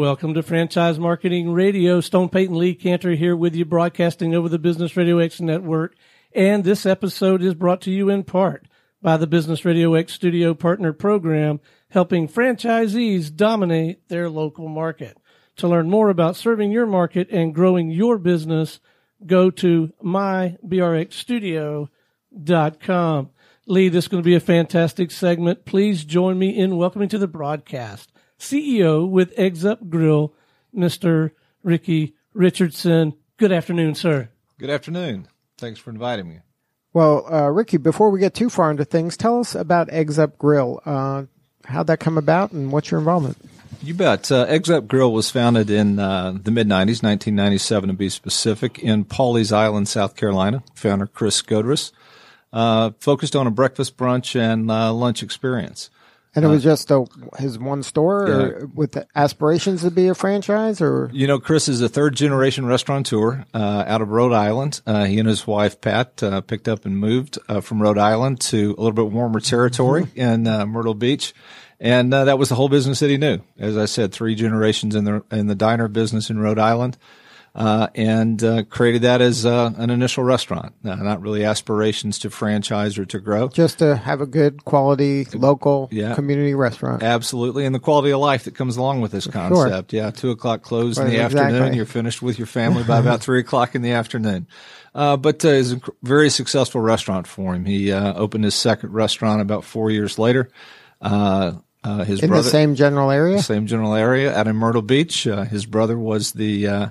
Welcome to Franchise Marketing Radio. Stone Payton Lee Kantor here with you, broadcasting over the Business Radio X network. And this episode is brought to you in part by the Business Radio X Studio Partner Program, helping franchisees dominate their local market. To learn more about serving your market and growing your business, go to mybrxstudio.com. Lee, this is going to be a fantastic segment. Please join me in welcoming to the broadcast CEO with Eggs Up Grill, Mr. Ricky Richardson. Good afternoon, sir. Good afternoon. Thanks for inviting me. Well, uh, Ricky, before we get too far into things, tell us about Eggs Up Grill. Uh, how'd that come about and what's your involvement? You bet. Uh, Eggs Up Grill was founded in uh, the mid 90s, 1997 to be specific, in Pawleys Island, South Carolina. Founder Chris Godress. Uh, focused on a breakfast, brunch, and uh, lunch experience. And it was just a, his one store or with aspirations to be a franchise or? You know, Chris is a third generation restaurateur uh, out of Rhode Island. Uh, he and his wife, Pat, uh, picked up and moved uh, from Rhode Island to a little bit warmer territory Mm-hmm. in uh, Myrtle Beach. And uh, that was the whole business that he knew. As I said, three generations in the in the diner business in Rhode Island, uh, and uh, created that as uh, an initial restaurant. Uh, not really aspirations to franchise or to grow. Just to have a good quality local Yeah. community restaurant. Absolutely, and the quality of life that comes along with this concept. Yeah, two o'clock close in the exactly. afternoon. You're finished with your family by about three o'clock in the afternoon. Uh, but uh, it's a very successful restaurant for him. He uh, opened his second restaurant about four years later. Uh, uh, his In brother, the same general area? same general area out in Myrtle Beach. Uh, his brother was the uh,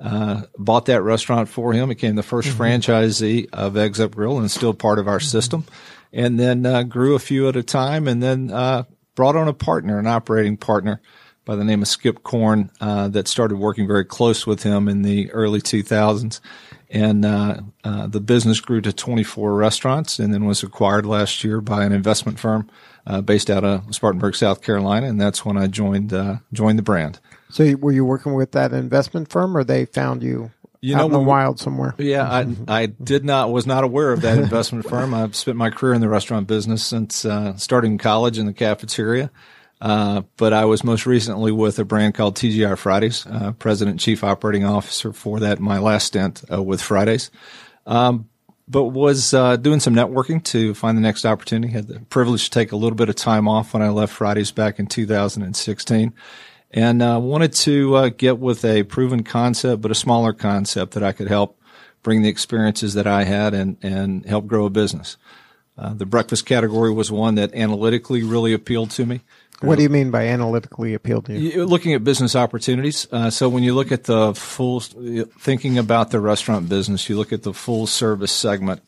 uh, bought that restaurant for him. Became the 1st franchisee of Eggs Up Grill and still part of our system. And then uh, grew a few at a time, and then uh, brought on a partner, an operating partner by the name of Skip Corn, uh, that started working very close with him in the early 2000s. And uh, uh, the business grew to 24 restaurants, and then was acquired last year by an investment firm uh, based out of Spartanburg, South Carolina. And that's when I joined uh, joined the brand. So were you working with that investment firm or they found you, You out know, in the wild somewhere? Yeah, I I did not was not aware of that investment firm. I've spent my career in the restaurant business since uh, starting college in the cafeteria. Uh, but I was most recently with a brand called TGI Fridays, uh, president chief operating officer for that. My last stint uh, with Fridays, um, but was uh, doing some networking to find the next opportunity. Had the privilege to take a little bit of time off when I left Fridays back in 2016 and uh, wanted to uh, get with a proven concept, but a smaller concept that I could help bring the experiences that I had and, and help grow a business. Uh, the breakfast category was one that analytically really appealed to me. What do you mean by analytically appealed to you? Looking at business opportunities. Uh, so when you look at the full, thinking about the restaurant business, you look at the full service segment.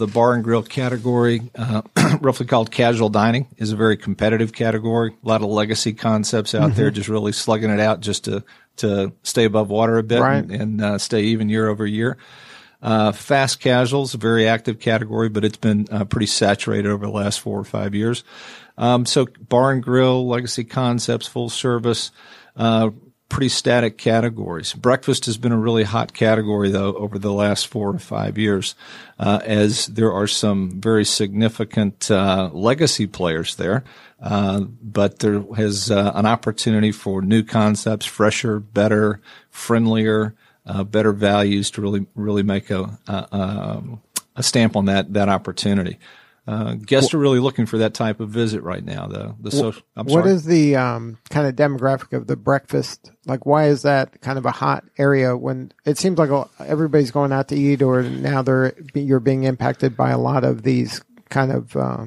The bar and grill category, uh, roughly called casual dining, is a very competitive category. A lot of legacy concepts out there, just really slugging it out just to to stay above water a bit Right. and, and uh, stay even year over year. Uh, fast casuals, a very active category, but it's been uh, pretty saturated over the last four or five years. Um, so bar and grill, legacy concepts, full service, uh, pretty static categories. Breakfast has been a really hot category though over the last four or five years, uh, as there are some very significant uh, legacy players there. Uh, but there has uh, an opportunity for new concepts, fresher, better, friendlier, uh, better values to really really make a a, um, a stamp on that that opportunity. Uh, guests are really looking for that type of visit right now. The the social. I'm What sorry. is the um, kind of demographic of the breakfast? Like, why is that kind of a hot area when it seems like everybody's going out to eat, or now they're you're being impacted by a lot of these kind of uh,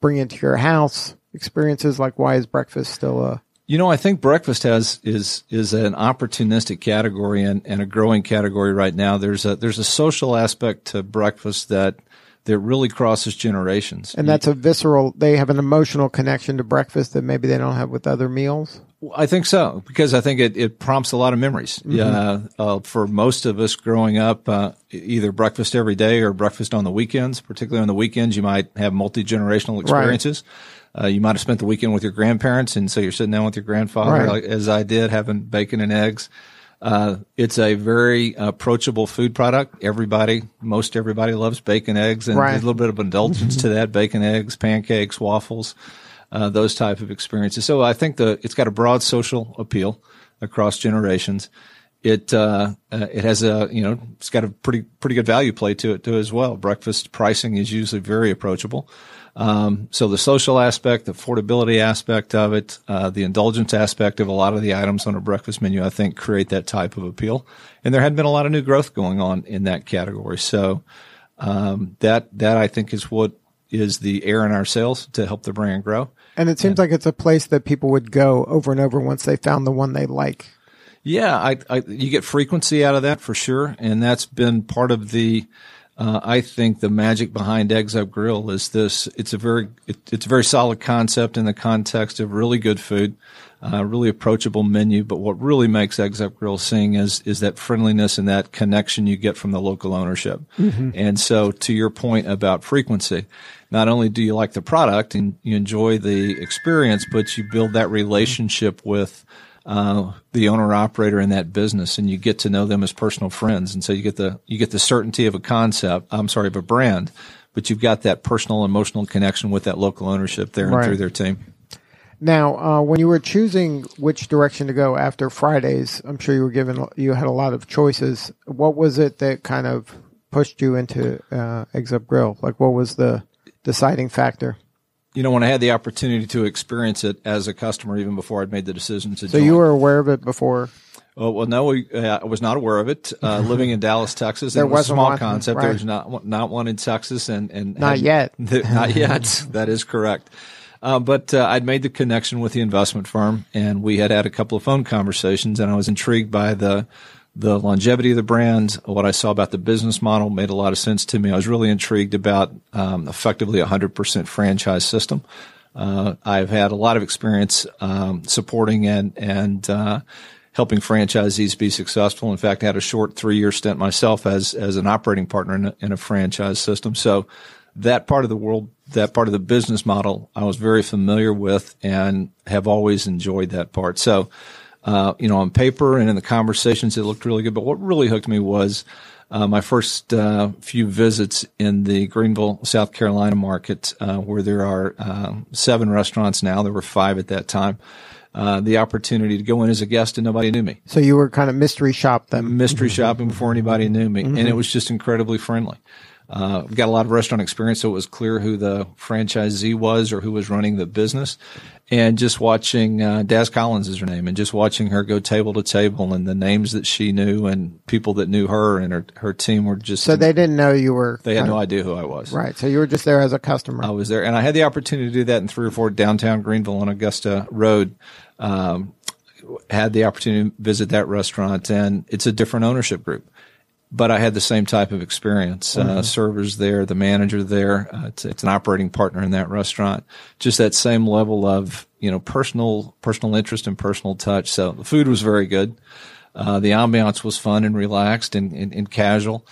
bring it to your house experiences? Like, why is breakfast still a You know, I think breakfast has is is an opportunistic category and, and a growing category right now. There's a there's a social aspect to breakfast that that really crosses generations. and that's a visceral? They have an emotional connection to breakfast that maybe they don't have with other meals. I think so because I think it, it prompts a lot of memories. Yeah, uh, for most of us growing up, uh, either breakfast every day or breakfast on the weekends. Particularly on the weekends, you might have multi generational experiences. Uh, you might have spent the weekend with your grandparents, and so you're sitting down with your grandfather, Right. like, as I did, having bacon and eggs. Uh, it's a very approachable food product. Everybody, most everybody loves bacon, eggs, and Right. a little bit of indulgence to that: bacon, eggs, pancakes, waffles, uh, those type of experiences. So I think the it's got a broad social appeal across generations. It uh, uh, it has a you know it's got a pretty pretty good value play to it too as well. Breakfast pricing is usually very approachable. Um, so the social aspect, the affordability aspect of it, uh, the indulgence aspect of a lot of the items on a breakfast menu, I think create that type of appeal. And there had been a lot of new growth going on in that category. So um, that that I think is what is the air in our sales to help the brand grow. And it seems like it's a place that people would go over and over once they found the one they like. Yeah, I, I, you get frequency out of that for sure, and that's been part of the. Uh, I think the magic behind Eggs Up Grill is this. It's a very, it, it's a very solid concept in the context of really good food, uh, really approachable menu. But what really makes Eggs Up Grill sing is is that friendliness and that connection you get from the local ownership. And so, to your point about frequency, not only do you like the product and you enjoy the experience, but you build that relationship with uh, the owner operator in that business, and you get to know them as personal friends. And so you get the you get the certainty of a concept. I'm sorry, of a brand, but you've got that personal, emotional connection with that local ownership there Right. and through their team. Now, uh, when you were choosing which direction to go after Fridays, I'm sure you were given you had a lot of choices. What was it that kind of pushed you into uh, Eggs Up Grill? Like, what was the deciding factor? You know, when I had the opportunity to experience it as a customer, even before I'd made the decision to join, So join. you were aware of it before. Oh, well, no, we, uh, I was not aware of it. Uh, living in Dallas, Texas, There it was a small one, concept. right. There's not one- not one in Texas, and and Not yet. not yet. that is correct. Uh, but uh, I'd made the connection with the investment firm, and we had had a couple of phone conversations, and I was intrigued by the the longevity of the brand. What I saw about the business model made a lot of sense to me. I was really intrigued about um, effectively a hundred percent franchise system. Uh, I've had a lot of experience um, supporting and and uh, helping franchisees be successful. In fact, I had a short three year stint myself as as an operating partner in a, in a franchise system. So that part of the world, that part of the business model, I was very familiar with and have always enjoyed that part. So, uh, you know, on paper and in the conversations, it looked really good. But what really hooked me was uh, my first uh, few visits in the Greenville, South Carolina market, uh, where there are uh, seven restaurants now. There were five at that time. Uh, the opportunity to go in as a guest and nobody knew me So you were kind of mystery shop them. mystery shopping before anybody knew me, and it was just incredibly friendly. Uh, got a lot of restaurant experience, so it was clear who the franchisee was or who was running the business. And just watching uh, Daz Collins is her name, and just watching her go table to table, and the names that she knew, and people that knew her, and her her team were just So they didn't know you were. they had no of- idea who I was. Right. So you were just there as a customer. I was there, and I had the opportunity to do that in three or four downtown Greenville on Augusta Road. Um, had the opportunity to visit that restaurant, and it's a different ownership group. But I had the same type of experience. Uh, servers there, the manager there. Uh, it's, it's an operating partner in that restaurant. Just that same level of you know personal personal interest and personal touch. So the food was very good. Uh, the ambiance was fun and relaxed and, and, and casual.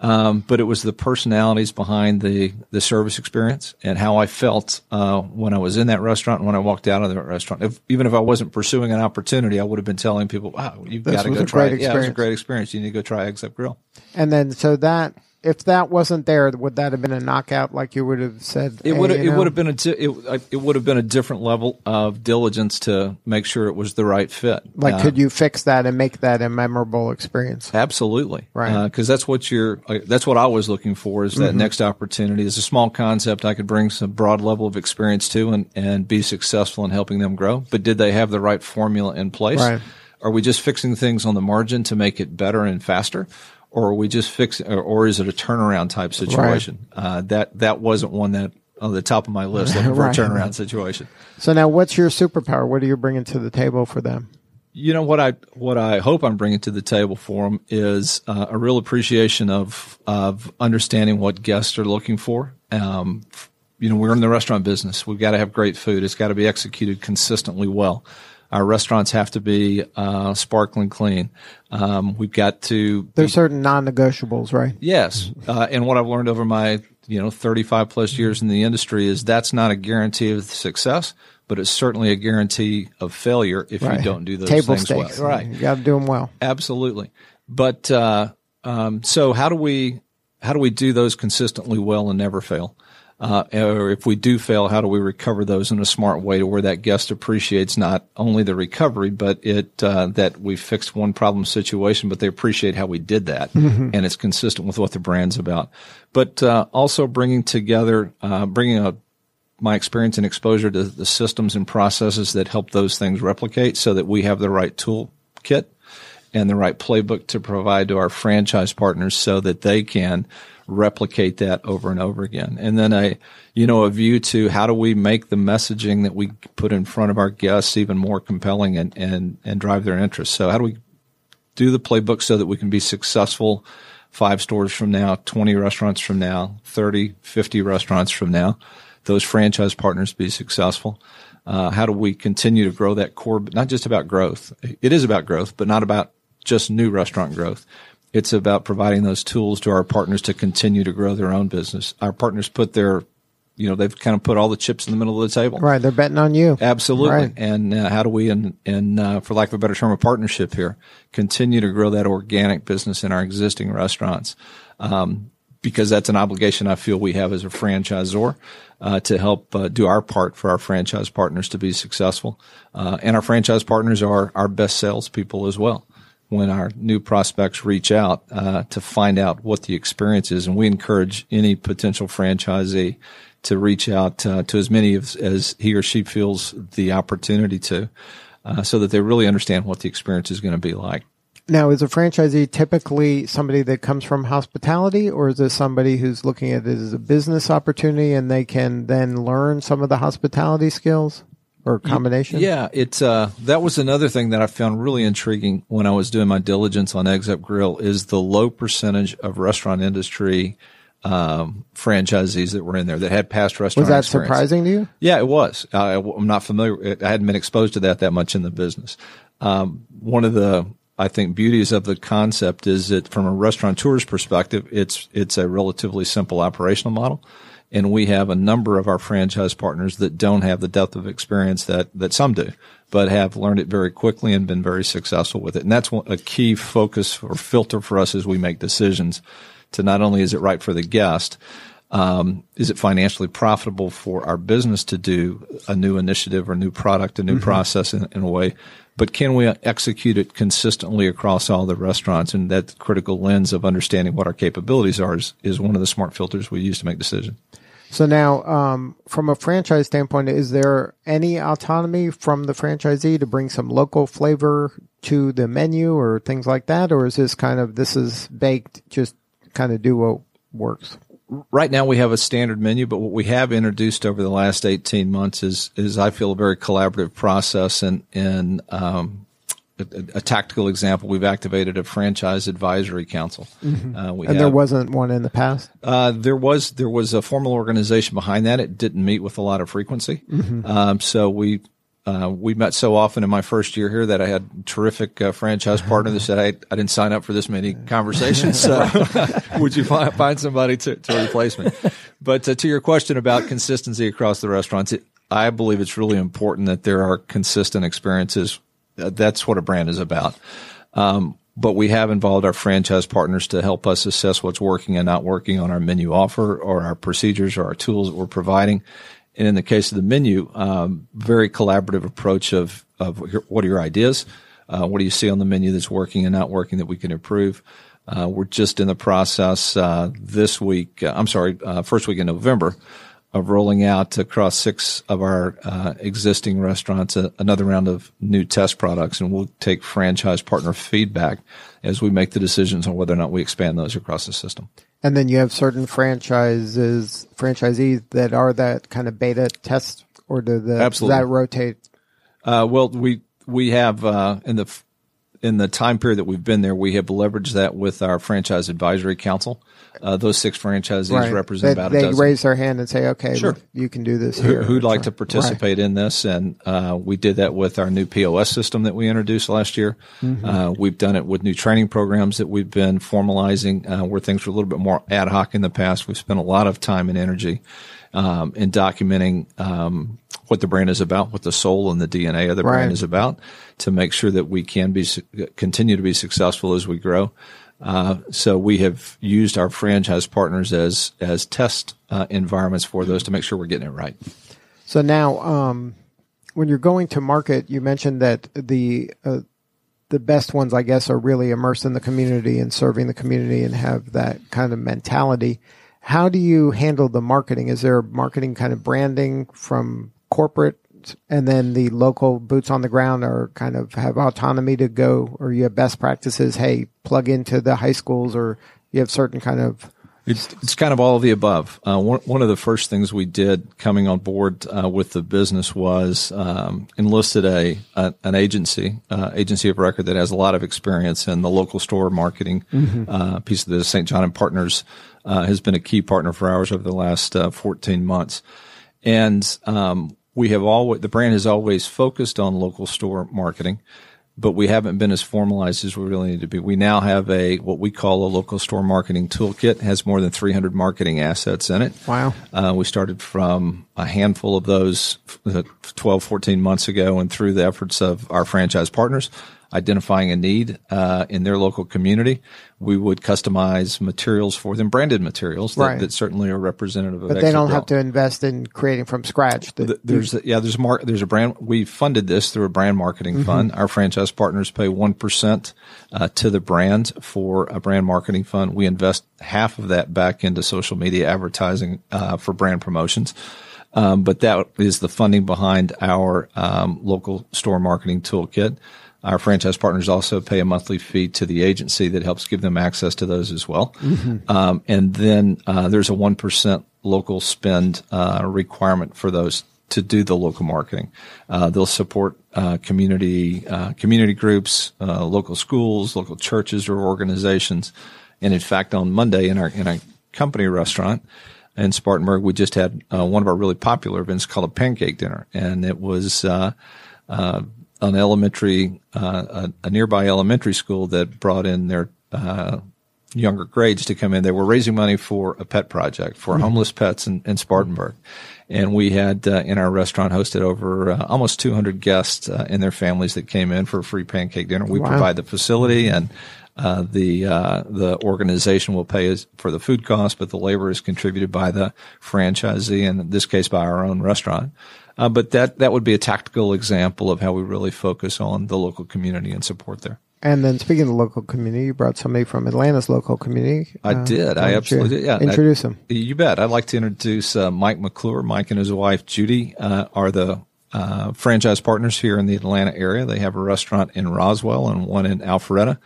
Um, but it was the personalities behind the, the service experience and how I felt uh, when I was in that restaurant and when I walked out of that restaurant. If, even if I wasn't pursuing an opportunity, I would have been telling people, "Wow, you've got to go a try great it. Yeah, it was a great experience. You need to go try Eggs Up Grill." and then so that if that wasn't there, would that have been a knockout? Like you would have said. It would you it would have been a di- it, it would have been a different level of diligence to make sure it was the right fit. Like, Uh, could you fix that and make that a memorable experience? Absolutely, Right. Because that's what you're. uh, That's what I was looking for. Is Mm-hmm. that next opportunity? Is a small concept I could bring some broad level of experience to and and be successful in helping them grow. But did they have the right formula in place? Right. Are we just fixing things on the margin to make it better and faster? Or are we just fixing, or, or is it a turnaround type situation? Uh, that that wasn't one that on the top of my list looking for Right. a turnaround situation. So now, what's your superpower? What are you bringing to the table for them? You know what I what I hope I'm bringing to the table for them is uh, a real appreciation of of understanding what guests are looking for. Um, you know, we're in the restaurant business. We've got to have great food. It's got to be executed consistently well. Our restaurants have to be uh, sparkling clean. Um, we've got to. There's certain non-negotiables, right? Yes, uh, and what I've learned over my you know 35 plus years in the industry is that's not a guarantee of success, but it's certainly a guarantee of failure if right. you don't do those Table things stakes. well. Right. You got to do them well. Absolutely. But uh, um, so how do we how do we do those consistently well and never fail? Uh, or if we do fail, how do we recover those in a smart way to where that guest appreciates not only the recovery, but it uh, that we fixed one problem situation, but they appreciate how we did that, Mm-hmm. and it's consistent with what the brand's about. But uh, also bringing together, uh, bringing a my experience and exposure to the systems and processes that help those things replicate, so that we have the right toolkit and the right playbook to provide to our franchise partners so that they can replicate that over and over again. And then a, you know, a view to how do we make the messaging that we put in front of our guests even more compelling and, and, and drive their interest. So how do we do the playbook so that we can be successful five stores from now, 20 restaurants from now, 30, 50 restaurants from now, those franchise partners be successful. Uh, how do we continue to grow that core? Not just about growth. It is about growth, but not about just new restaurant growth. It's about providing those tools to our partners to continue to grow their own business. Our partners put their, you know, they've kind of put all the chips in the middle of the table. Right. They're betting on you. Absolutely. Right. And uh, how do we, and and uh, for lack of a better term, a partnership here, continue to grow that organic business in our existing restaurants? Um, because that's an obligation I feel we have as a franchisor uh, to help uh, do our part for our franchise partners to be successful. Uh, and our franchise partners are our best salespeople as well. When our new prospects reach out uh, to find out what the experience is, and we encourage any potential franchisee to reach out uh, to as many of, as he or she feels the opportunity to, uh, so that they really understand what the experience is going to be like. Now, is a franchisee typically somebody that comes from hospitality, or is this somebody who's looking at it as a business opportunity and they can then learn some of the hospitality skills or combination? Yeah, it's uh, that was another thing that I found really intriguing when I was doing my diligence on Eggs Up Grill is the low percentage of restaurant industry um, franchisees that were in there that had past restaurant. Was that experience. surprising to you? Yeah, it was. I, I'm not familiar. I hadn't been exposed to that that much in the business. Um, one of the I think beauties of the concept is that from a restaurateur's perspective, it's it's a relatively simple operational model, and we have a number of our franchise partners that don't have the depth of experience that that some do, but have learned it very quickly and been very successful with it. And that's a key focus or filter for us as we make decisions. To not only is it right for the guest, um, is it financially profitable for our business to do a new initiative or new product, a new process in, in a way, but can we execute it consistently across all the restaurants? And that critical lens of understanding what our capabilities are is, is one of the smart filters we use to make decisions. So now, um, from a franchise standpoint, is there any autonomy from the franchisee to bring some local flavor to the menu or things like that, or is this kind of this is baked, just kind of do what works? right now we have a standard menu, but what we have introduced over the last 18 months is, is I feel a very collaborative process and, and, um, a, a tactical example, we've activated a franchise advisory council. Uh, we Mm-hmm. And have, there wasn't one in the past. uh, there was there was a formal organization behind that. It didn't meet with a lot of frequency, um, so we uh, we met so often in my first year here that I had terrific uh, franchise partner that said, "I I didn't sign up for this many conversations, so would you find, find somebody to, to replace me?" But uh, to your question about consistency across the restaurants, it, I believe it's really important that there are consistent experiences. That's what a brand is about. Um, but we have involved our franchise partners to help us assess what's working and not working on our menu offer or our procedures or our tools that we're providing. And in the case of the menu, um, very collaborative approach of, of what are your ideas? Uh, what do you see on the menu that's working and not working that we can improve? Uh, we're just in the process uh, this week. Uh, I'm sorry, uh, first week in November of rolling out across six of our uh, existing restaurants a, another round of new test products, and we'll take franchise partner feedback as we make the decisions on whether or not we expand those across the system. And then you have certain franchises, franchisees that are that kind of beta test, or do the Absolutely. does that rotate? Uh, well, we we have uh, in the in the time period that we've been there, we have leveraged that with our franchise advisory council. Uh, those six franchisees Right. represent They, about they a dozen raise their hand and say, "Okay, Sure. you can do this who, here." who'd like to Right. participate in this. And uh, we did that with our new POS system that we introduced last year. Mm-hmm. Uh, we've done it with new training programs that we've been formalizing uh, where things were a little bit more ad hoc in the past. We've spent a lot of time and energy um, in documenting um, what the brand is about, what the soul and the DNA of the Right. brand is about to make sure that we can be continue to be successful as we grow. Uh, so we have used our franchise partners as as test uh, environments for those to make sure we're getting it right. So now, um, when you're going to market, you mentioned that the uh, the best ones, I guess, are really immersed in the community and serving the community and have that kind of mentality. How do you handle the marketing? Is there marketing kind of branding from corporate, and then the local boots on the ground are kind of have autonomy to go, or you have best practices? Hey, plug into the high schools, or you have certain kind of It's, it's kind of all of the above. Uh, one, one of the first things we did coming on board uh, with the business was um, enlisted a, a an agency, uh, agency of record that has a lot of experience in the local store marketing uh, piece of the St. John and Partners uh, has been a key partner for ours over the last uh, 14 months, and um, we have always the brand has always focused on local store marketing but we haven't been as formalized as we really need to be. We now have a what we call a local store marketing toolkit. It has more than 300 marketing assets in it. Wow. Uh, we started from a handful of those uh, 12, 14 months ago, and through the efforts of our franchise partners, identifying a need uh, in their local community, we would customize materials for them, branded materials that, Right. that certainly are representative of. but they don't have to invest in creating from scratch. The- There's a, yeah, there's a mar- there's a brand. We funded this through a brand marketing fund. Our franchise partners pay one percent uh, to the brand for a brand marketing fund. We invest half of that back into social media advertising uh, for brand promotions. Um, but that is the funding behind our um, local store marketing toolkit. Our franchise partners also pay a monthly fee to the agency that helps give them access to those as well. Um, and then uh, there's a 1% local spend uh, requirement for those to do the local marketing. Uh, they'll support uh, community uh, community groups, uh, local schools, local churches or organizations. And in fact, on Monday in our in a company restaurant in Spartanburg, we just had uh, one of our really popular events called a pancake dinner, and it was. Uh, uh, an elementary, uh, a, a nearby elementary school that brought in their uh, younger grades to come in. They were raising money for a pet project for homeless pets in, in Spartanburg. And we had uh, in our restaurant hosted over uh, almost 200 guests uh, and their families that came in for a free pancake dinner. We Wow. provide the facility and uh, the uh, the organization will pay for the food costs, but the labor is contributed by the franchisee, and in this case, by our own restaurant. Uh, but that that would be a tactical example of how we really focus on the local community and support there. And then speaking of the local community, you brought somebody from Atlanta's local community. I Uh, did. I absolutely did. Yeah. Introduce I- him. You bet. I'd like to introduce uh, Mike McClure. Mike and his wife Judy uh, are the uh, franchise partners here in the Atlanta area. They have a restaurant in Roswell and one in Alpharetta.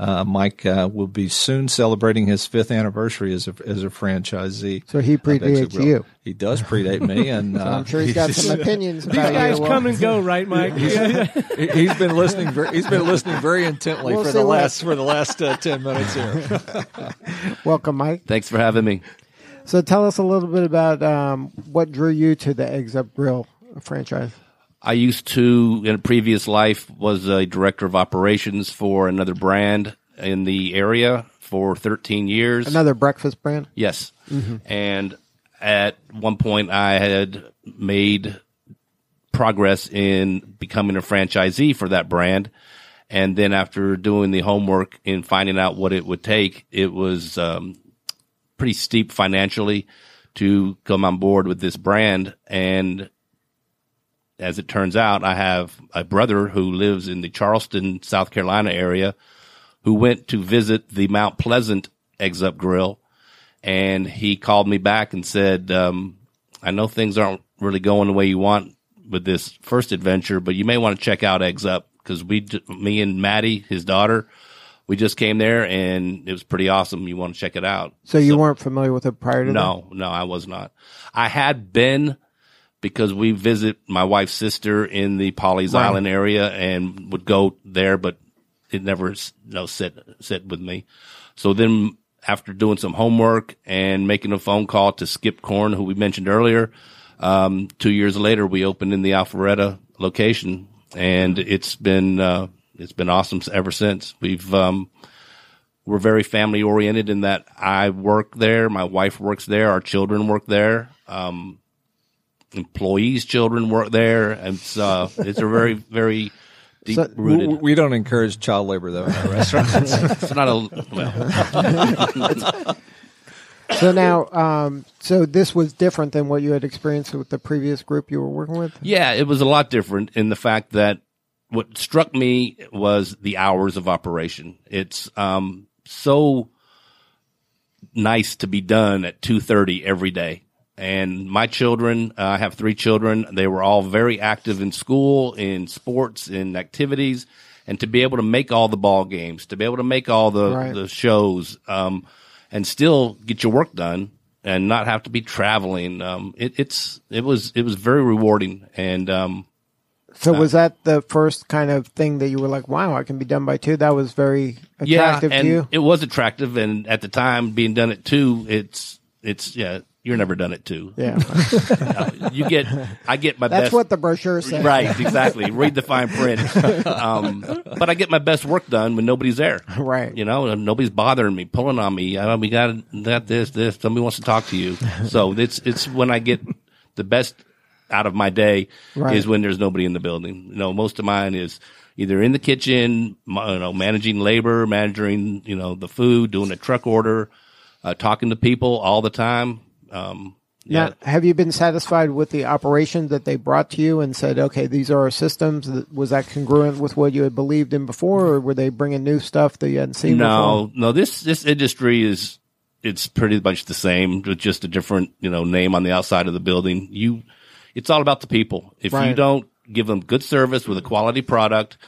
Uh, Mike uh, will be soon celebrating his fifth anniversary as a as a franchisee. So he predates you. He does predate me, and uh, I'm sure he's got some opinions These about guys you. come and go, right, Mike? Yeah. he- he's been listening. Very, he's been listening very intently We'll for see the last for the last uh, ten minutes here. Welcome, Mike. Thanks for having me. So tell us a little bit about um, what drew you to the Eggs Up Grill franchise. I used to, in a previous life, was a director of operations for another brand in the area for 13 years. Another breakfast brand. Yes. And at one point, I had made progress in becoming a franchisee for that brand. And then after doing the homework and finding out what it would take, it was um, pretty steep financially to come on board with this brand. And as it turns out, I have a brother who lives in the Charleston, South Carolina area who went to visit the Mount Pleasant Eggs Up Grill. And he called me back and said, um, I know things aren't really going the way you want with this first adventure, but you may want to check out Eggs Up because we, me and Maddie, his daughter, we just came there and it was pretty awesome. You want to check it out. So you weren't familiar with it prior to that? No, no, I was not. I had been because we visit my wife's sister in the Pawleys Right. Island area and would go there, but it never you know sit sit with me. So then after doing some homework and making a phone call to Skip Corn, who we mentioned earlier, um, two years later we opened in the Alpharetta location, and it's been uh, it's been awesome ever since. We've um, we're very family oriented in that I work there, my wife works there, our children work there. Um, employees' children work there, and it's uh, it's a very very deep So- rooted. We, we don't encourage child labor though in our restaurants. it's not a well. So now, um, so this was different than what you had experienced with the previous group you were working with. Yeah, it was a lot different in the fact that what struck me was the hours of operation. It's um, so nice to be done at two thirty every day. And my children, uh, I have three children. They were all very active in school, in sports, in activities, and to be able to make all the ball games, to be able to make all the Right. the shows, um, and still get your work done and not have to be traveling. Um, it, it's it was it was very rewarding, and um, So was that the first kind of thing that you were like, "Wow, I can be done by two? That was very attractive yeah, and to you. it was attractive. And at the time, being done at two, it's it's yeah, you're never done it too. Yeah, You get I get my best. that's best. what the brochure said. Right, exactly. Read the fine print. Um, but I get my best work done when nobody's there. Right. You know, nobody's bothering me, pulling on me. Uh, we got that, this, this. Somebody wants to talk to you. So it's it's when I get the best out of my day Right. is when there's nobody in the building. You know, most of mine is either in the kitchen, you know, managing labor, managing you know the food, doing a truck order, uh, talking to people all the time. Um, yeah. Now, have you been satisfied with the operation that they brought to you and said, "Okay, these are our systems"? Was that congruent with what you had believed in before, or were they bringing new stuff that you hadn't seen No, no. This this industry is it's pretty much the same, with just a different you know name on the outside of the building. You, it's all about the people. If you don't give them good service with a quality product,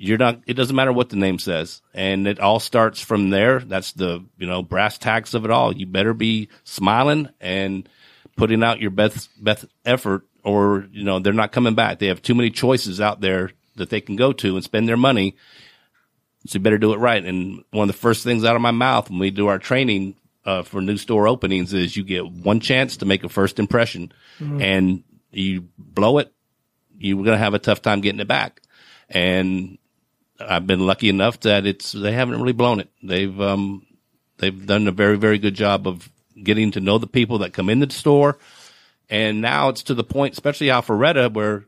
you're not. It doesn't matter what the name says, and it all starts from there. That's the you know brass tacks of it all. You better be smiling and putting out your best best effort, or you know they're not coming back. They have too many choices out there that they can go to and spend their money. So you better do it right. And one of the first things out of my mouth when we do our training uh, for new store openings is you get one chance to make a first impression, and you blow it, you're going to have a tough time getting it back. And I've been lucky enough that it's they haven't really blown it. They've um they've done a very very good job of getting to know the people that come in the store. And now it's to the point, especially Alpharetta, where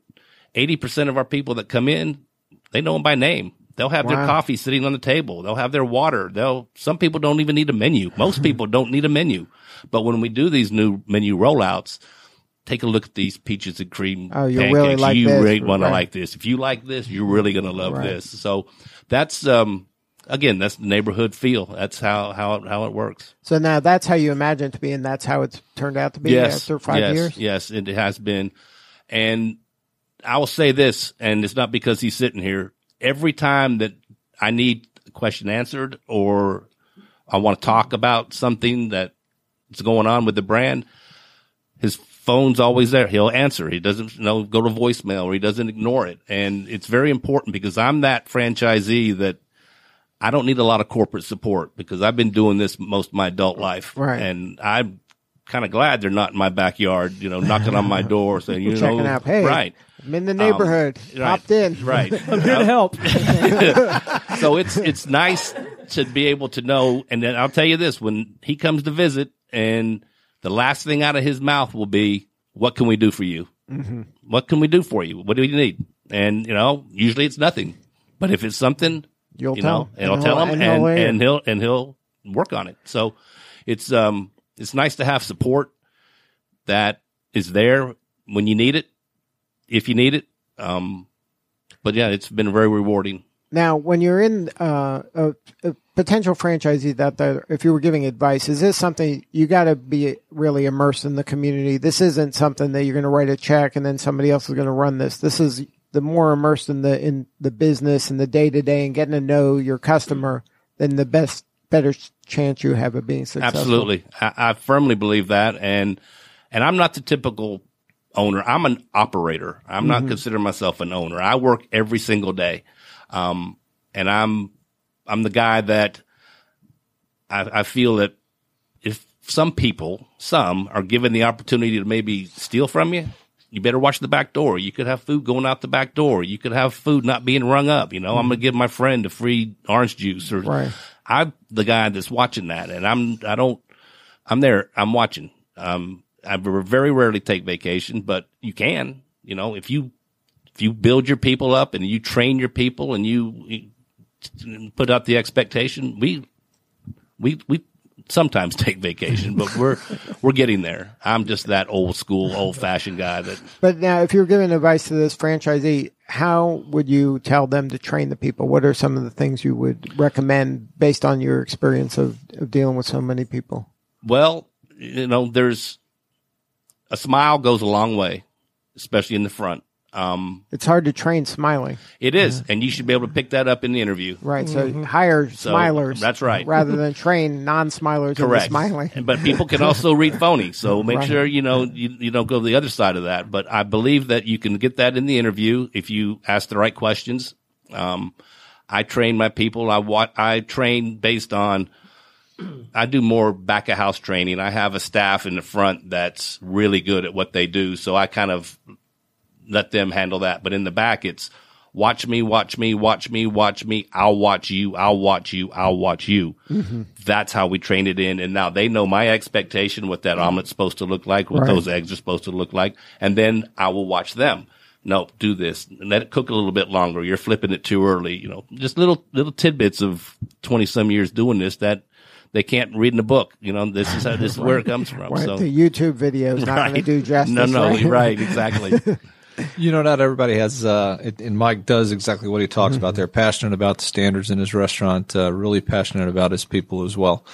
80% of our people that come in, they know them by name. They'll have their coffee sitting on the table. They'll have their water. They'll, some people don't even need a menu. Most people don't need a menu. But when we do these new menu rollouts, take a look at these peaches and cream Oh, you pancakes. really like you this, really want right. to like this. If you like this, you're really going to love Right. this. So that's, um, again, that's the neighborhood feel. That's how, how, it, how it works. So now that's how you imagine it to be, and that's how it's turned out to be after five yes, years. Yes, it has been. And I will say this, and it's not because he's sitting here. Every time that I need a question answered or I want to talk about something that's going on with the brand, his phone's always there. He'll answer. He doesn't you know go to voicemail or he doesn't ignore it. And it's very important because I'm that franchisee that I don't need a lot of corporate support because I've been doing this most of my adult life. Right. And I'm kind of glad they're not in my backyard, you know, knocking on my door saying, you Checking know, out, hey, right. I'm in the neighborhood. Um, right. Popped in. Right. I'm here to help. so it's it's nice to be able to know. And then I'll tell you this: when he comes to visit, and the last thing out of his mouth will be, "What can we do for you? Mm-hmm. What can we do for you? What do you need?" And you know, usually it's nothing, but if it's something, You'll you tell know, him. and I'll tell him, and, and he'll and he'll work on it. So it's um it's nice to have support that is there when you need it, if you need it. Um, but yeah, it's been very rewarding. Now, when you're in uh, a, a potential franchisee that, if you were giving advice, is this something you got to be really immersed in the community? This isn't something that you're going to write a check and then somebody else is going to run this. This is the more immersed in the in the business and the day to day and getting to know your customer, then the best better chance you have of being successful. Absolutely, I, I firmly believe that, and and I'm not the typical owner. I'm an operator. I'm not considering myself an owner. I work every single day, um, and I'm I'm the guy that I, I feel that if some people, some are given the opportunity to maybe steal from you, you better watch the back door. You could have food going out the back door. You could have food not being rung up. You know, I'm gonna give my friend a free orange juice or Right. I'm the guy that's watching that, and I'm I don't I'm there. I'm watching. Um, I very rarely take vacation, but you can. You know, if you if you build your people up and you train your people and you, you put out the expectation, we we we sometimes take vacation, but we're we're getting there. I'm just that old school, old fashioned guy that But now, if you're giving advice to this franchisee, how would you tell them to train the people? What are some of the things you would recommend based on your experience of, of dealing with so many people? Well, you know, there's a smile goes a long way, especially in the front. Um, It's hard to train smiling, it is, and you should be able to pick that up in the interview. right? So hire So, smilers. that's right. Rather than train non-smilers into Correct. smiling. But people can also read phony, so make Right. sure you know you, you don't go the other side of that. But I believe that you can get that in the interview if you ask the right questions. Um, I train my people. I wa- I train based on. I do more back of house training. I have a staff in the front that's really good at what they do, so I kind of let them handle that. But in the back, it's watch me, watch me, watch me, watch me. I'll watch you. I'll watch you. I'll watch you. Mm-hmm. That's how we train it in. And now they know my expectation, what that omelet's supposed to look like, what Right. those eggs are supposed to look like. And then I will watch them. No, do this. Let it cook a little bit longer. You're flipping it too early. You know, just little, little tidbits of 20 some years doing this that they can't read in a book. You know, this is how, this is where it comes from. Right? So, the YouTube video is not going to do justice. no, no, right? right, exactly. You know, not everybody has, uh, it, and Mike does exactly what he talks about. They're passionate about the standards in his restaurant, uh, really passionate about his people as well.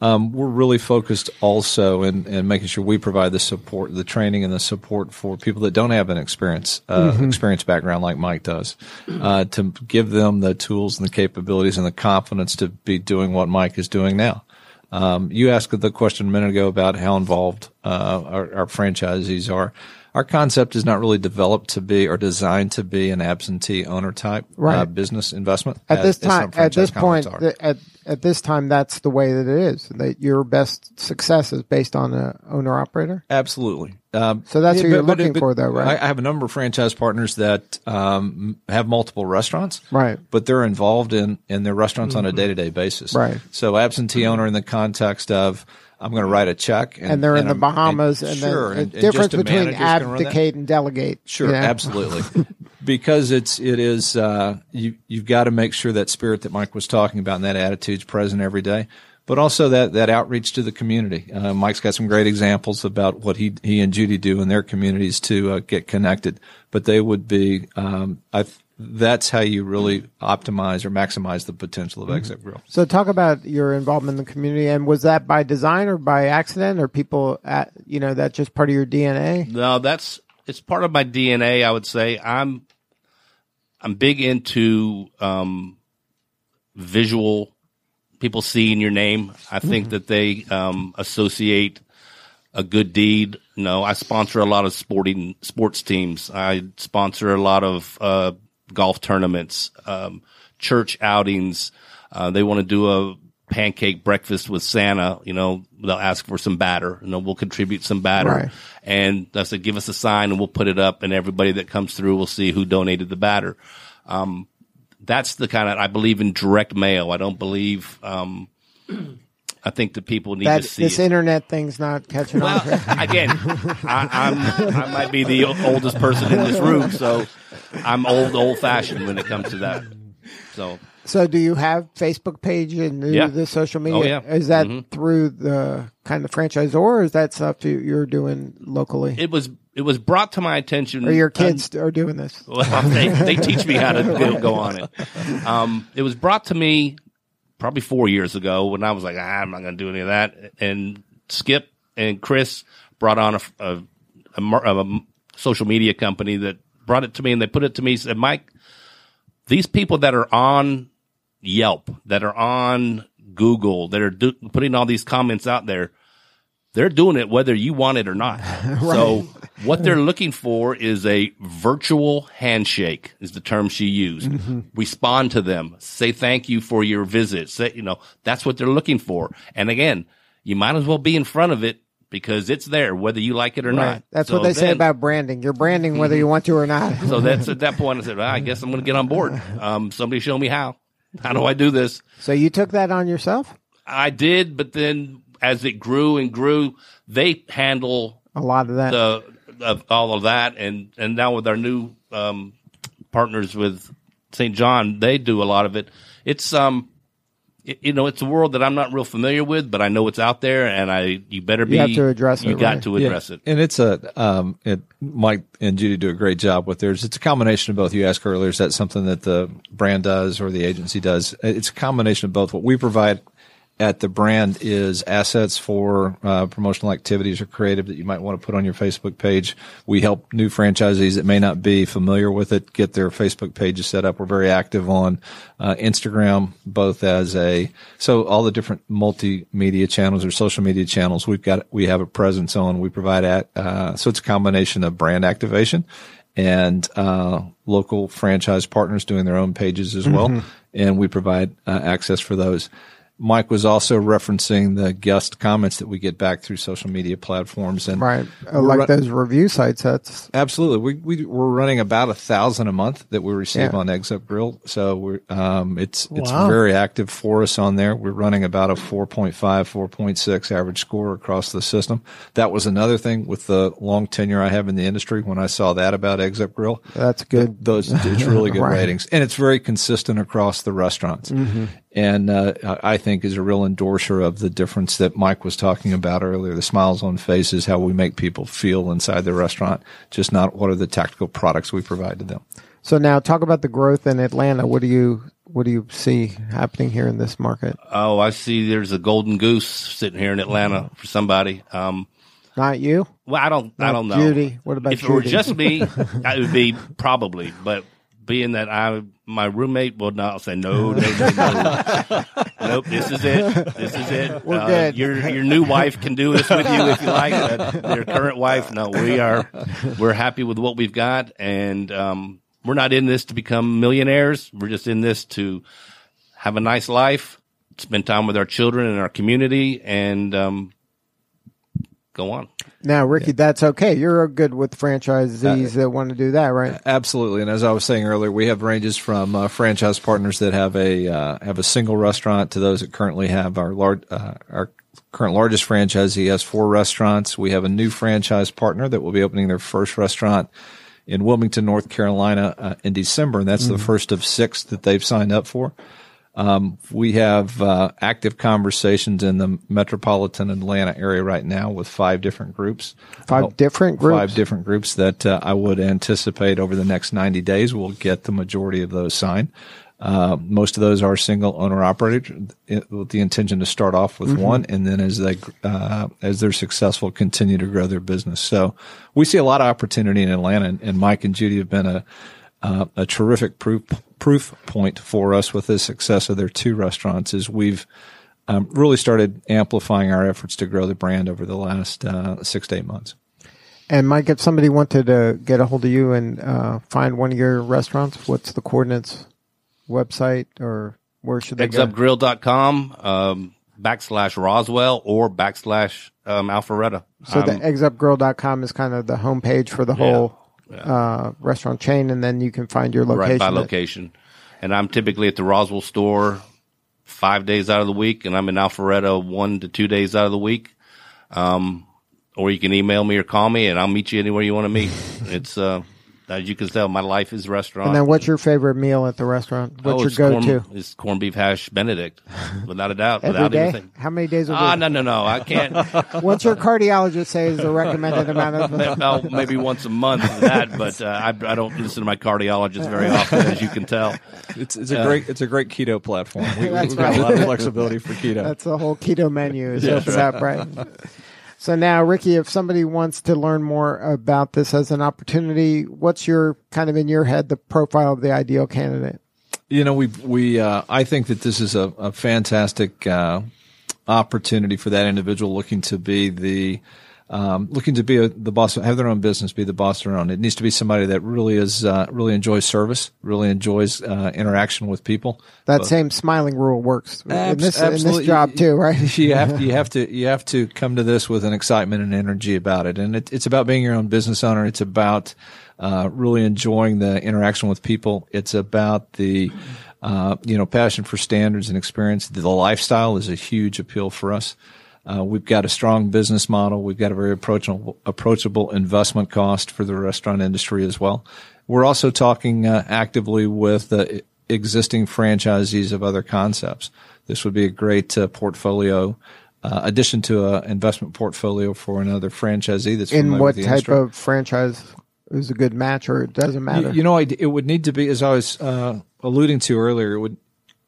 Um, we're really focused also in, in making sure we provide the support, the training and the support for people that don't have an experience, uh, experience background like Mike does, uh, to give them the tools and the capabilities and the confidence to be doing what Mike is doing now. Um, you asked the question a minute ago about how involved uh, our, our franchisees are. Our concept is not really developed to be or designed to be an absentee owner type uh, business investment. At this time, at this point, at at this time, that's the way that it is. That your best success is based on a owner operator. Absolutely. Um, So that's what you're looking for, though, right? I, I have a number of franchise partners that um, have multiple restaurants, Right. Mm-hmm. But they're involved in in their restaurants on a day to day basis, Right. So absentee owner in the context of I'm going to write a check, and, And they're in the I'm- Bahamas, and, sure, and- the and difference between manager's gonna run that. abdicate and delegate. Sure, know? absolutely. because it's it is uh, you you've got to make sure that spirit that Mike was talking about and that attitude's present every day, but also that that outreach to the community. Uh, Mike's got some great examples about what he he and Judy do in their communities to uh, get connected. But they would be um, I. th- That's how you really optimize or maximize the potential of Eggs Up Grill. So talk about your involvement in the community, and was that by design or by accident, or people at you know that just part of your DNA? No, that's it's part of my DNA. I would say I'm I'm big into um, visual people seeing your name. I think that they um, associate a good deed. You know, I sponsor a lot of sporting sports teams. I sponsor a lot of uh, golf tournaments, um, church outings. Uh, they want to do a pancake breakfast with Santa. You know, they'll ask for some batter. You know, we'll contribute some batter. Right. And I said, give us a sign and we'll put it up and everybody that comes through will see who donated the batter. Um, that's the kind of, I believe in direct mail. I don't believe, um, I think the people need That to see this it. internet thing's not catching Well, on. again, I, I'm I might be the oldest person in this room, so I'm old, old fashioned when it comes to that. So So, do you have Facebook page and Yeah. the social media? Oh, yeah. Is that Mhm. through the kind of franchisor, or is that stuff you- you're doing locally, it was it was brought to my attention. or your kids are doing this? Well, they, they teach me how to go, go on it. Um, it was brought to me probably four years ago when I was like, ah, I'm not going to do any of that. And Skip and Chris brought on a, a, a, a social media company that brought it to me and they put it to me said, Mike, these people that are on Yelp, that are on Google, that are do, putting all these comments out there, they're doing it whether you want it or not. So What they're looking for is a virtual handshake is the term she used. Respond to them. Say thank you for your visit. Say, you know, that's what they're looking for. And again, you might as well be in front of it because it's there, whether you like it or Right. not. That's So what they say about branding. You're branding whether you want to or not. so that's at that point I said, well, I guess I'm going to get on board. Um, somebody show me how. How do I do this? so you took that on yourself? I did, but then as it grew and grew, they handle A lot of that. the of all of that, and and now with our new um, partners with St. John, they do a lot of it. It's um, it- you know, it's a world that I'm not real familiar with, but I know it's out there, and I you better be have to address You it, got right. to address it. And it's a, um, it, Mike and Judy do a great job with theirs. It's a combination of both. You asked earlier, is that something that the brand does or the agency does? It's a combination of both. What we provide at the brand is assets for uh, promotional activities or creative that you might want to put on your Facebook page. We help new franchisees that may not be familiar with it get their Facebook pages set up. We're very active on uh, Instagram, both as a so all the different multimedia channels or social media channels we've got we have a presence on. We provide at uh, so it's a combination of brand activation and uh, local franchise partners doing their own pages as well, and we provide uh, access for those. Mike was also referencing the guest comments that we get back through social media platforms, and right. Uh, like run- those review sites. That's Absolutely, we we we're running about a thousand a month that we receive Yeah. on Eggs Up Grill, so we're um it's it's Wow. very active for us on there. We're running about a 4.5, 4.6 average score across the system. That was another thing with the long tenure I have in the industry. When I saw that about Eggs Up Grill, that's good. those it's really good Right. ratings, and it's very consistent across the restaurants. And uh, I I think is a real endorser of the difference that Mike was talking about earlier: the smiles on faces, how we make people feel inside the restaurant, just not what are the tactical products we provide to them. So now talk about the growth in Atlanta. What do you what do you see happening here in this market? Oh, I see. There's a golden goose sitting here in Atlanta for somebody. Um, Not you. well, I don't, I don't know. Judy. What about if it were just me, it would be probably. But being that I, my roommate will not say no, no, no, no. nope. This is it. This is it. We're Uh, good. Your your new wife can do this with you if you like. But your current wife, no. We are we're happy with what we've got, and um, we're not in this to become millionaires. We're just in this to have a nice life, spend time with our children and our community, and um, go on. Now, Ricky, that's okay. You're good with franchisees that want to do that, right? Absolutely, and as I was saying earlier, we have ranges from uh, franchise partners that have a uh, have a single restaurant to those that currently have our large uh, our current largest franchisee has four restaurants. We have a new franchise partner that will be opening their first restaurant in Wilmington, North Carolina, uh, in December, and that's the first of six that they've signed up for. Um, we have uh, active conversations in the metropolitan Atlanta area right now with five different groups. Five different groups? Five different groups that uh, I would anticipate over the next 90 days we'll get the majority of those signed. Uh, most of those are single owner operated uh, with the intention to start off with one, and then as they uh, as they're successful, continue to grow their business. So we see a lot of opportunity in Atlanta, and, and Mike and Judy have been a uh, a terrific proof proof point for us with the success of their two restaurants. Is we've um, really started amplifying our efforts to grow the brand over the last uh, six to eight months. And Mike, if somebody wanted to get a hold of you and uh, find one of your restaurants, what's the coordinates, website, or where should they go? Eggsupgrill.com, um, backslash Roswell or backslash, um, Alpharetta. So Um, the eggsupgrill.com is kind of the homepage for the whole Uh, restaurant chain, and then you can find your location. right by at- location. And I'm typically at the Roswell store five days out of the week, and I'm in Alpharetta one to two days out of the week. Um, or you can email me or call me, and I'll meet you anywhere you want to meet. it's uh, as you can tell, my life is restaurant. And then, what's your favorite meal at the restaurant? What's oh, your go-to? It's corned beef hash Benedict, without a doubt. Every without day? anything. How many days a week? Ah, no, no, no. I can't. What's your cardiologist say is the recommended amount of? oh, maybe once a month for that, but uh, I, I don't listen to my cardiologist very often, as you can tell. It's, it's a great it's a great keto platform. We, That's we've got a lot of flexibility for keto. That's the whole keto menu is opened up, right? So now, Ricky, if somebody wants to learn more about this as an opportunity, what's your kind of in your head the profile of the ideal candidate? You know, we we uh, I think that this is a, a fantastic uh, opportunity for that individual looking to be the um, looking to be a, the boss, have their own business, be the boss of their own. It needs to be somebody that really is uh, really enjoys service, really enjoys uh, interaction with people. That same smiling rule works in this in this job too, right? you have to, you have to you have to come to this with an excitement and energy about it, and it, it's about being your own business owner. It's about uh, really enjoying the interaction with people. It's about the uh, you know passion for standards and experience. The lifestyle is a huge appeal for us. Uh, we've got a strong business model. We've got a very approachable, approachable investment cost for the restaurant industry as well. We're also talking uh, actively with uh, existing franchisees of other concepts. This would be a great uh, portfolio uh, addition to an investment portfolio for another franchisee that's In what type industry. of franchise is a good match, or it doesn't matter? You, you know, it would need to be, as I was uh, alluding to earlier, it would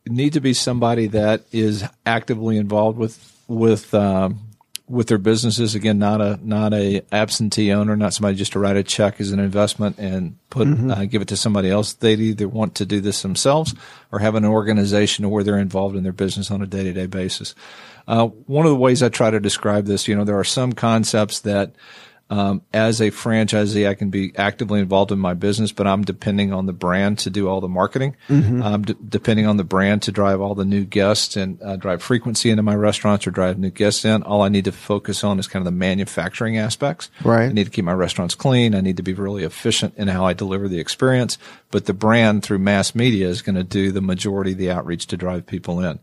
need to be somebody that is actively involved with with um, with their businesses. Again, not a not a absentee owner, not somebody just to write a check as an investment and put uh, give it to somebody else. They'd either want to do this themselves or have an organization where they're involved in their business on a day to day basis. Uh, one of the ways I try to describe this, you know, there are some concepts that um, as a franchisee, I can be actively involved in my business, but I'm depending on the brand to do all the marketing. I'm d- depending on the brand to drive all the new guests and uh, drive frequency into my restaurants or drive new guests in. All I need to focus on is kind of the manufacturing aspects. Right. I need to keep my restaurants clean. I need to be really efficient in how I deliver the experience. But the brand through mass media is going to do the majority of the outreach to drive people in.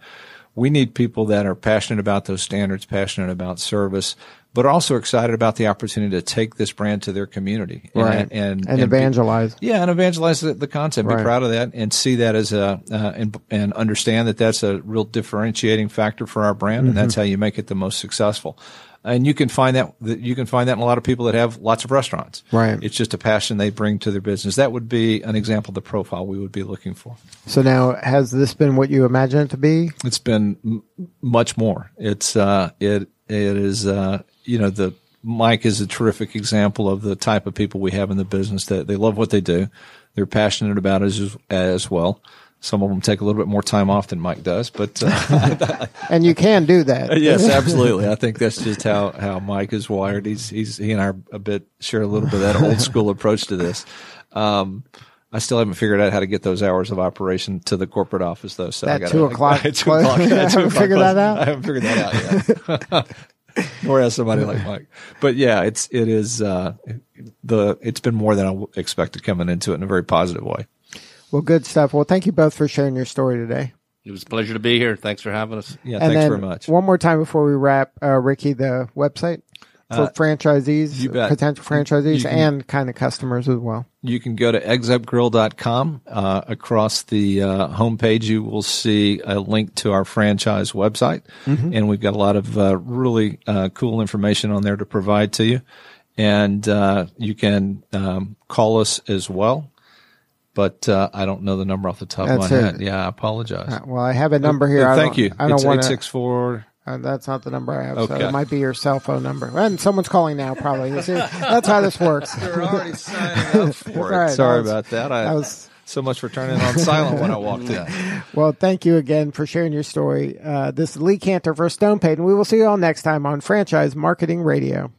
We need people that are passionate about those standards, passionate about service, but also excited about the opportunity to take this brand to their community Right. and And be- evangelize. yeah, and evangelize the, the concept. Be proud of that, and see that as a uh, and and understand that that's a real differentiating factor for our brand, and Mm-hmm. that's how you make it the most successful. And you can find that, that you can find that in a lot of people that have lots of restaurants. Right. It's just a passion they bring to their business. That would be an example of the profile we would be looking for. So now, has this been what you imagine it to be? It's been m- much more. It's uh, it it is uh, you know the Mike is a terrific example of the type of people we have in the business that they love what they do. They're passionate about it as as well. Some of them take a little bit more time off than Mike does, but uh, And you can do that. yes, absolutely. I think that's just how, how Mike is wired. He's he's he and I are a bit share a little bit of that old school approach to this. Um, I still haven't figured out how to get those hours of operation to the corporate office though. So I That gotta- two o'clock two o'clock. yeah, two Haven't figured that out? I haven't figured that out yet. Nor has somebody like Mike. But yeah, it's it is uh, the it's been more than I expected coming into it in a very positive way. Well, good stuff. Well, thank you both for sharing your story today. It was a pleasure to be here. Thanks for having us. Yeah, and thanks then very much. One more time before we wrap, uh, Ricky, the website for franchisees, Uh, you bet. potential franchisees, You can- and kind of customers as well. You can go to eggsupgrill.com. Uh, across the uh, homepage, you will see a link to our franchise website. And we've got a lot of uh, really uh, cool information on there to provide to you. And uh, you can um, call us as well. But uh, I don't know the number off the top of my it. head. Yeah, I apologize. Uh, well, I have a number here. Uh, I thank don't- you. I don't it's want to. 864. Uh, that's not the number I have. So Okay. it might be your cell phone number. And someone's calling now, probably. You see, that's how this works. They're already signing up for All right, Sorry that was- about that. I, that was- so much for turning on silent when I walked in. Well, thank you again for sharing your story. Uh, this is Lee Kantor for Stone Payton. We will see you all next time on Franchise Marketing Radio.